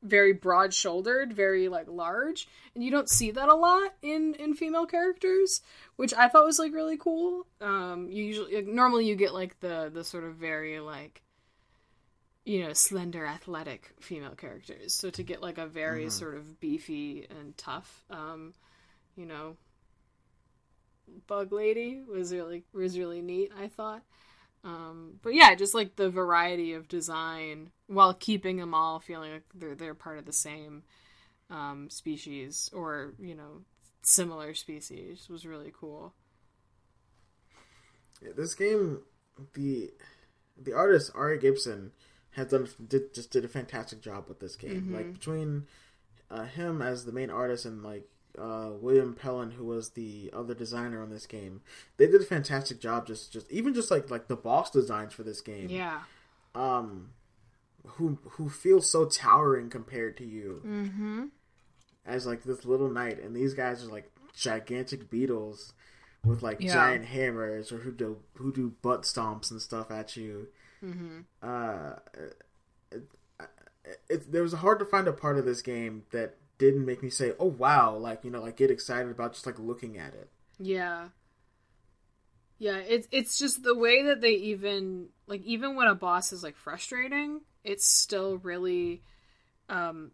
very broad shouldered very like large and you don't see that a lot in in female characters which i thought was like really cool um you usually like, normally you get like the the sort of very like you know slender athletic female characters. So to get like a very sort of beefy and tough um you know bug lady was really was really neat i thought. Um but yeah just like the variety of design while keeping them all feeling like they're they're part of the same um species or you know similar species was really cool. Yeah, this game, the the artist Ari Gibson has done did, just did a fantastic job with this game. Mm-hmm. Like between uh, him as the main artist and like uh, William Pellen, who was the other designer on this game, they did a fantastic job. Just just even just like like the boss designs for this game. yeah Um, who who feels so towering compared to you Mm-hmm. as like this little knight, and these guys are like gigantic beetles with like Yeah. giant hammers or who do who do butt stomps and stuff at you. Mm-hmm. Uh, it, it, it, there was hard to find a part of this game that didn't make me say, "Oh wow!" Like you know, like get excited about just like looking at it. Yeah. Yeah, it's it's just the way that they even like even when a boss is like frustrating, it's still really um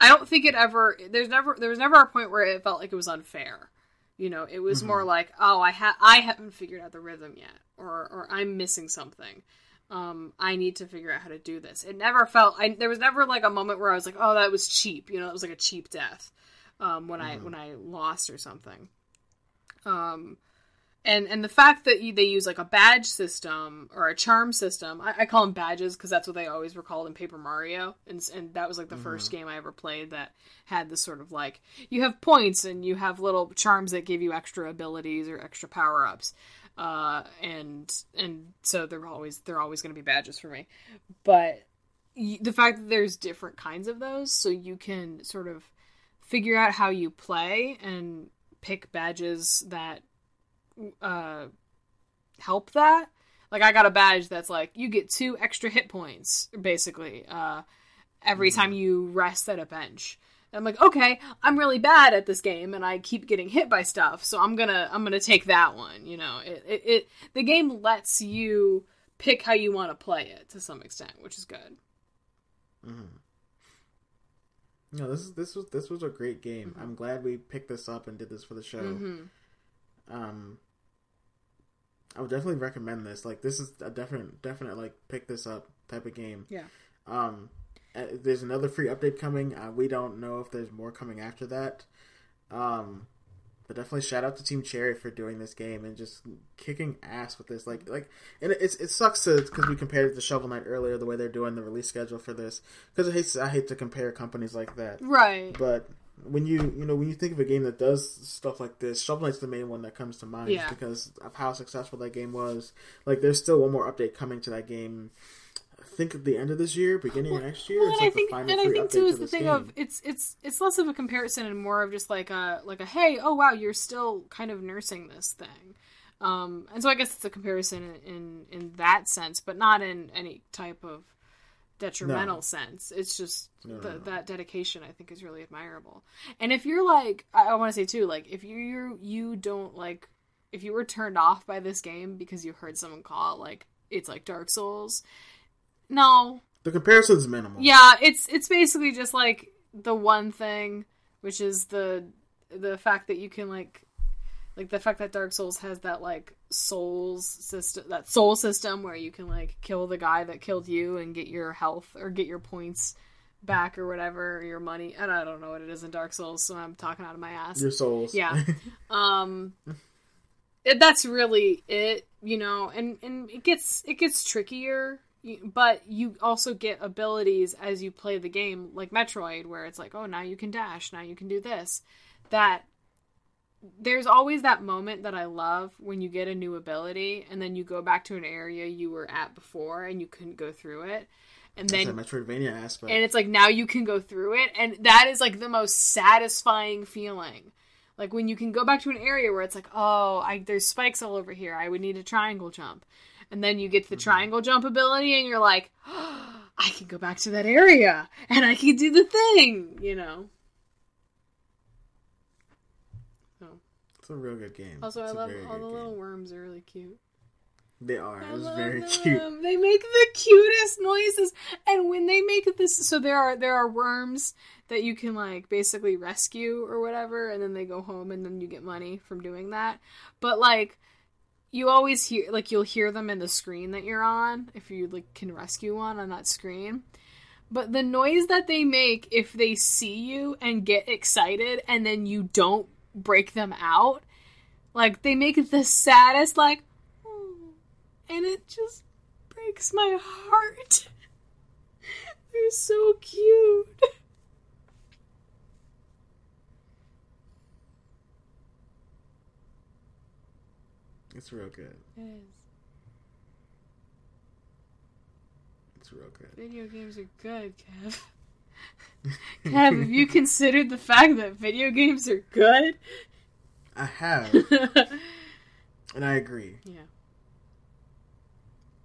I don't think it ever there's never there was never a point where it felt like it was unfair. You know, it was more like, "Oh, I ha- I haven't figured out the rhythm yet or or I'm missing something." Um, I need to figure out how to do this. It never felt. I there was never like a moment where I was like, "Oh, that was cheap." You know, it was like a cheap death um, when I when I lost or something. Um, and and the fact that you, they use like a badge system or a charm system, I, I call them badges because that's what they always were called in Paper Mario, and and that was like the first game I ever played that had this sort of like you have points and you have little charms that give you extra abilities or extra power ups. Uh, and and so they're always they're always going to be badges for me, but y- the fact that there's different kinds of those, so you can sort of figure out how you play and pick badges that uh help that. Like i got a badge that's like you get two extra hit points basically uh every time you rest at a bench. And i'm like okay i'm really bad at this game and i keep getting hit by stuff so i'm gonna i'm gonna take that one you know? It it, it the game lets you pick how you want to play it to some extent which is good. No, this is this was this was a great game. I'm glad we picked this up and did this for the show. mm-hmm. Um, I would definitely recommend this. Like, this is a definite, definite like pick this up type of game. yeah Um, uh, there's another free update coming. Uh, we don't know if there's more coming after that. Um, but definitely shout out to Team Cherry for doing this game and just kicking ass with this. Like, like, and it, it's it sucks to because we compared it to Shovel Knight earlier, the way they're doing the release schedule for this. Because I hate I hate to compare companies like that. right But when you you know when you think of a game that does stuff like this, Shovel Knight's the main one that comes to mind Yeah. because of how successful that game was. Like, there's still one more update coming to that game. I think at the end of this year, beginning of next year. Well, and like I think, and I think too to is the thing game. of it's it's it's less of a comparison and more of just like a like a hey oh wow you're still kind of nursing this thing, um and so I guess it's a comparison in in, in that sense, but not in any type of detrimental No. sense. It's just No, the, no, that dedication I think is really admirable. And if you're like I, I want to say too like if you you don't like if you were turned off by this game because you heard someone call it like it's like Dark Souls, no, the comparison's minimal. yeah, it's it's basically just like the one thing, which is the the fact that you can like like the fact that Dark Souls has that like souls system that soul system where you can like kill the guy that killed you and get your health or get your points back or whatever, or your money. And I don't know what it is in Dark Souls, so I'm talking out of my ass. Your souls. Yeah. *laughs* um it, that's really it you know and and it gets it gets trickier but you also get abilities as you play the game like metroid where it's like oh now you can dash now you can do this that there's always that moment that i love when you get a new ability and then you go back to an area you were at before and you couldn't go through it. And That's then Metroidvania aspect. and it's like now you can go through it. And that is like the most satisfying feeling. Like when you can go back to an area where it's like oh I, there's spikes all over here. I would need a triangle jump. And then you get to the mm-hmm. triangle jump ability and you're like oh, *gasps* i can go back to that area and i can do the thing you know it's a real good game. also It's i love all the game. little worms are really cute They are. I It was very *laughs* them. cute. They make the cutest noises, and when they make this, so there are there are worms that you can like basically rescue or whatever, and then they go home, and then you get money from doing that. But like, you always hear like you'll hear them in the screen that you're on if you like can rescue one on that screen. But the noise that they make if they see you and get excited, and then you don't break them out, like they make the saddest like hmm, and it just breaks my heart. *laughs* They're so cute. It's real good. It is. It's It's real good. Video games are good, Kev. Kev, have you considered the fact that video games are good? I have, *laughs* and I agree. Yeah.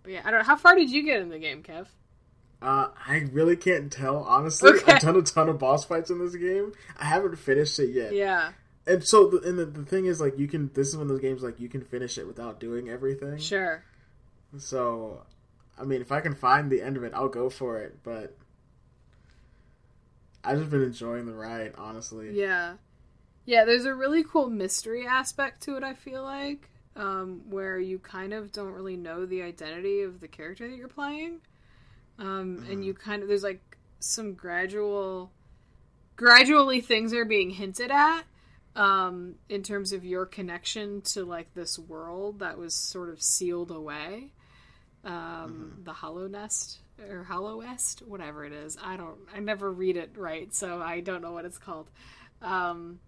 But yeah, I don't know. How far did you get in the game, Kev? Uh, I really can't tell, honestly. Okay. I've done a ton of boss fights in this game. I haven't finished it yet. Yeah. And so, the, and the, the thing is, like, you can. This is one of those games like you can finish it without doing everything. Sure. So, I mean, if I can find the end of it, I'll go for it. But I've just been enjoying the ride, honestly. Yeah. Yeah, there's a really cool mystery aspect to it, I feel like, um, where you kind of don't really know the identity of the character that you're playing. Um, And you kind of, there's like some gradual, gradually things are being hinted at um, in terms of your connection to like this world that was sort of sealed away. Um, The Hallownest or Hollow West, whatever it is. I don't, I never read it right, so I don't know what it's called. Um,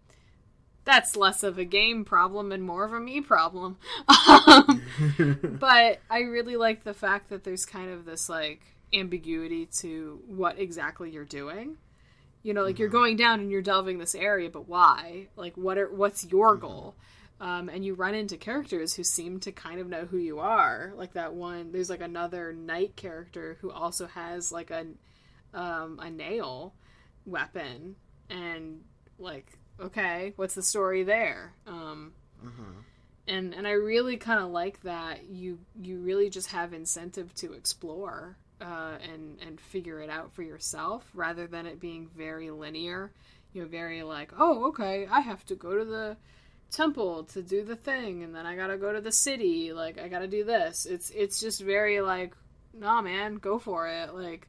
that's less of a game problem and more of a me problem. *laughs* Um, *laughs* but I really like the fact that there's kind of this like ambiguity to what exactly you're doing. You know, like you're going down and you're delving this area, but why? Like, what are what's your goal? Um, and you run into characters who seem to kind of know who you are. Like that one, there's like another knight character who also has like a um, a nail weapon, and like, okay, what's the story there? Um, and and I really kind of like that you you really just have incentive to explore uh, and and figure it out for yourself rather than it being very linear. You know, very like, oh, okay, I have to go to the temple to do the thing, and then I gotta go to the city. Like, I gotta do this. It's it's just very like, nah, man, go for it. Like,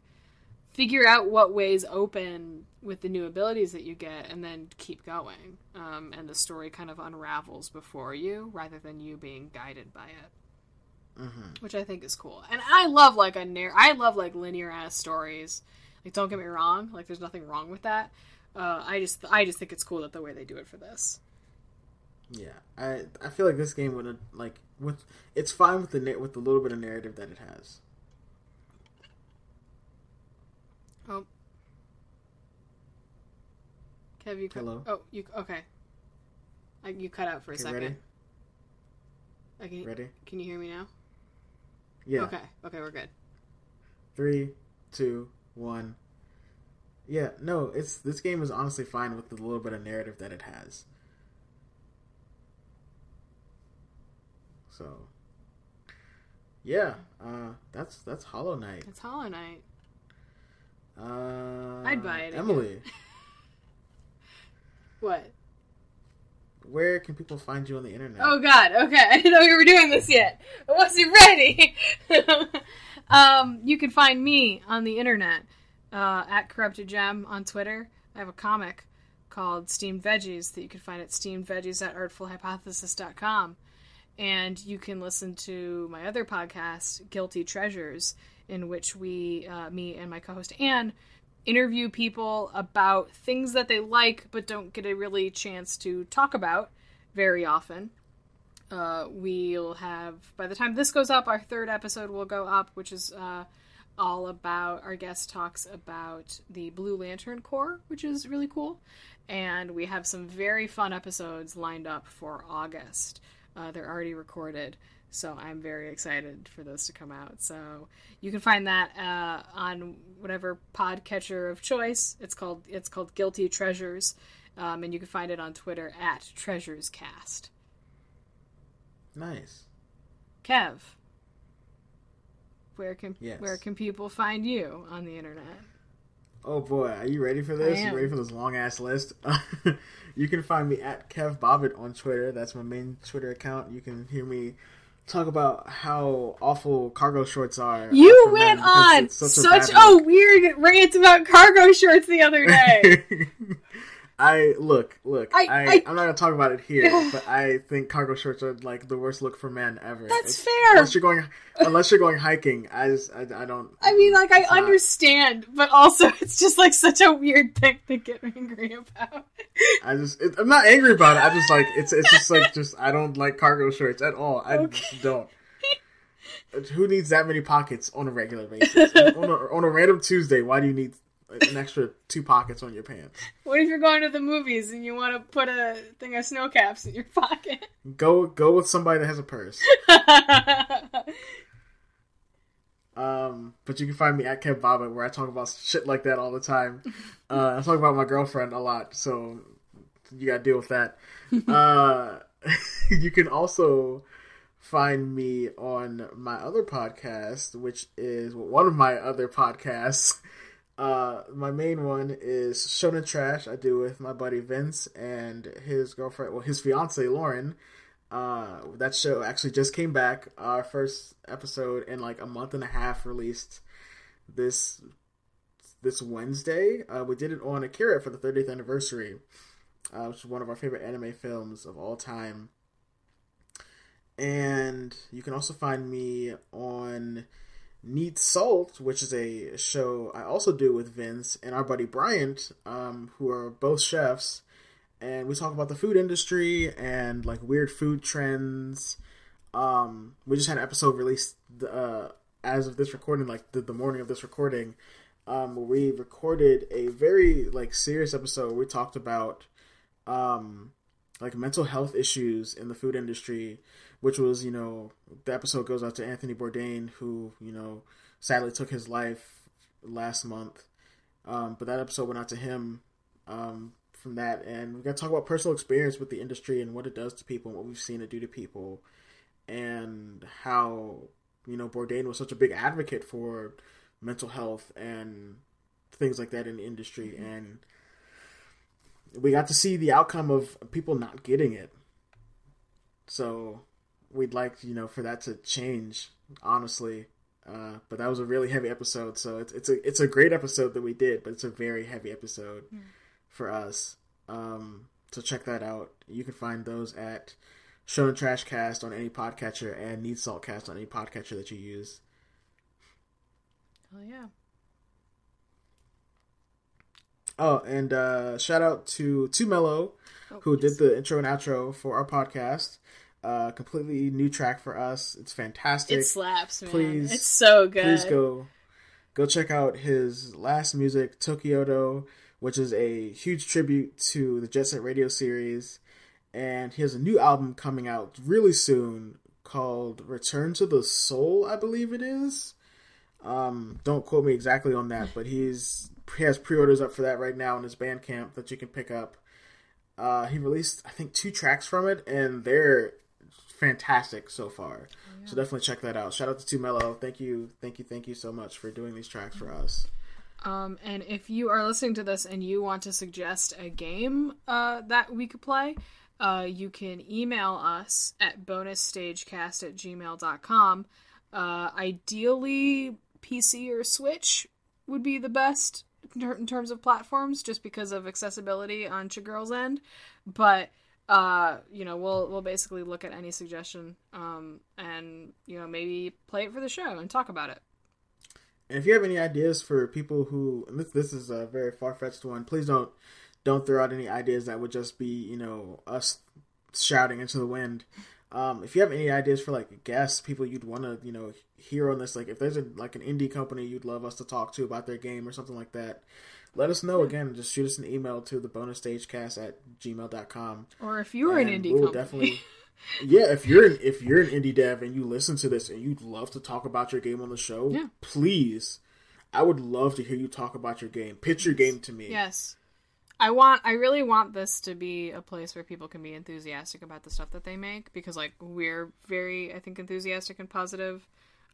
figure out what ways open with the new abilities that you get and then keep going um, and the story kind of unravels before you rather than you being guided by it which i think is cool and i love like a near i love like linear ass stories like don't get me wrong like there's nothing wrong with that uh, i just i just think it's cool that the way they do it for this Yeah, I I feel like this game would have like with it's fine with the with the little bit of narrative that it has. oh Kev, you cut- Hello? oh you okay I, you cut out for a Okay, second ready? I can, Ready? can you hear me now Yeah. okay okay we're good Three, two, one. Yeah, no, it's this game is honestly fine with the little bit of narrative that it has. So, yeah, uh, that's that's Hollow Knight. it's hollow knight Uh, I'd buy it. Emily, *laughs* what where can people find you on the internet? Oh God. Okay, *laughs* I didn't know we were doing this yet. I wasn't ready. *laughs* um, you can find me on the internet uh, at Corrupted Gem on Twitter. I have a comic called Steamed Veggies that you can find at steamedveggies at artfulhypothesis.com. And you can listen to my other podcast, Guilty Treasures, in which we, uh, me and my co-host Anne, interview people about things that they like but don't get a really chance to talk about very often. Uh, we'll have by the time this goes up, our third episode will go up, which is uh, all about our guest talks about the Blue Lantern Corps, which is really cool. And we have some very fun episodes lined up for August. Uh, they're already recorded, so I'm very excited for those to come out. So you can find that uh, on whatever podcatcher of choice. It's called it's called Guilty Treasures, um, and you can find it on Twitter at TreasuresCast. Nice. Kev, where can Yes. where can people find you on the internet? Oh boy, are you ready for this? I am. You ready for this long ass list? *laughs* you can find me at Kev Bobbitt on Twitter. That's my main Twitter account. You can hear me talk about how awful cargo shorts are. You went on such such, a, a weird rant about cargo shorts the other day. *laughs* I look, look. I- I, am not gonna talk about it here, *sighs* but I think cargo shorts are like the worst look for men ever. That's It's- fair. Unless you're going, unless you're going hiking, I just, I, I don't. I mean, like I not- understand, but also *laughs* it's just like such a weird thing to get angry about. I just, it, I'm not angry about it. I'm just like it's, it's just like just I don't like cargo shorts at all. I Okay. don't. Who needs that many pockets on a regular basis? *laughs* on, a, on a random Tuesday, why do you need an extra two pockets on your pants? What if you're going to the movies and you want to put a thing of snow caps in your pocket? Go go with somebody that has a purse. *laughs* Um, but you can find me at Kev Bobbitt, where I talk about shit like that all the time. Uh, I talk about my girlfriend a lot, so you gotta deal with that. *laughs* uh, *laughs* you can also find me on my other podcast, which is one of my other podcasts. Uh, my main one is Shonen Trash. I do with my buddy Vince and his girlfriend, well, his fiance Lauren. Uh, that show actually just came back. Our first episode in like a month and a half released this this Wednesday. Uh, we did it on Akira for the 30th anniversary, uh, which is one of our favorite anime films of all time. And you can also find me on Neat Salt, which is a show I also do with Vince and our buddy Bryant, um, who are both chefs. And we talk about the food industry and like weird food trends. Um, we just had an episode released uh, as of this recording, like the, the morning of this recording. Um, we recorded a very like serious episode. We talked about um, like mental health issues in the food industry which was you know the episode goes out to Anthony Bourdain, who you know sadly took his life last month. Um, but that episode went out to him um, from that, and we got to talk about personal experience with the industry and what it does to people and what we've seen it do to people, and how you know Bourdain was such a big advocate for mental health and things like that in the industry, mm-hmm. and we got to see the outcome of people not getting it. So we'd like you know for that to change, honestly. Uh, but that was a really heavy episode, so it's it's a it's a great episode that we did, but it's a very heavy episode mm. for us. Um, so check that out. You can find those at Shonen Trash Cast on any podcatcher and Need Salt Cast on any podcatcher that you use. Oh yeah. Oh, and uh, shout out to 2 Mello, oh, who yes. did the intro and outro for our podcast. Uh, completely new track for us. It's fantastic. It slaps, man. Please, it's so good. Please go, go check out his last music, Tokyoto, which is a huge tribute to the Jet Set Radio series. And he has a new album coming out really soon called Return to the Soul, I believe it is. Um, don't quote me exactly on that, but he's he has pre-orders up for that right now in his Bandcamp that you can pick up. Uh, he released I think two tracks from it, and they're fantastic so far. Yeah. So definitely check that out. Shout out to 2 Mello. Thank you, thank you, thank you so much for doing these tracks for us. Um, and if you are listening to this and you want to suggest a game uh, that we could play, uh, you can email us at bonusstagecast at gmail.com. Uh, ideally, PC or Switch would be the best in terms of platforms, just because of accessibility on Chigirl's end. But uh, you know, we'll we'll basically look at any suggestion, um, and you know, maybe play it for the show and talk about it. And if you have any ideas for people who, this this is a very far fetched one, please don't don't throw out any ideas that would just be you know us shouting into the wind. Um, if you have any ideas for like guests, people you'd want to you know hear on this, like if there's a like an indie company you'd love us to talk to about their game or something like that, let us know again. Just shoot us an email to the bonus stagecast at gmail.com. Or if you're an indie we'll company. definitely Yeah, if you're an if you're an indie dev and you listen to this and you'd love to talk about your game on the show, yeah. please. I would love to hear you talk about your game. Pitch your game to me. Yes. I want I really want this to be a place where people can be enthusiastic about the stuff that they make because like we're very I think enthusiastic and positive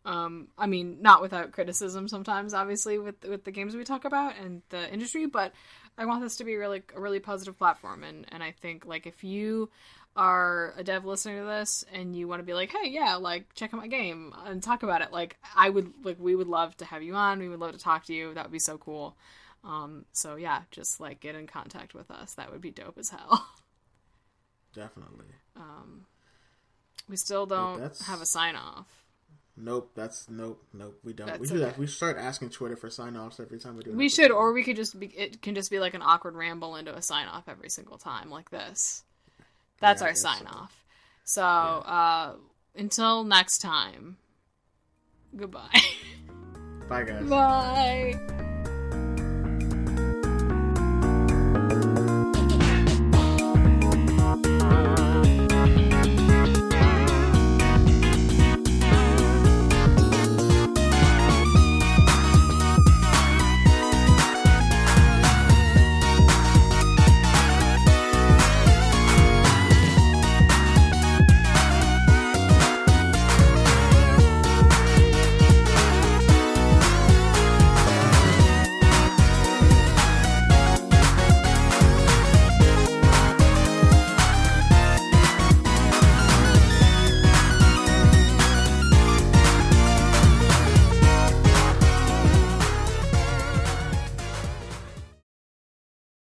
um, I mean, not without criticism sometimes, obviously, with with the games we talk about and the industry, but I want this to be really a really positive platform, and and I think like if you are a dev listening to this and you want to be like, hey, yeah, like check out my game and talk about it, like I would like we would love to have you on. We would love to talk to you. That would be so cool. Um, so yeah, just like get in contact with us. That would be dope as hell. *laughs* Definitely. Um, we still don't have a sign off. Nope, that's nope, nope. We don't. That's we do okay. that. We start asking Twitter for sign offs every time we do. We should, or we could just be. It can just be like an awkward ramble into a sign off every single time, like this. That's yeah, our sign so. off. So yeah. uh, until next time, Goodbye. *laughs* Bye, guys. Bye.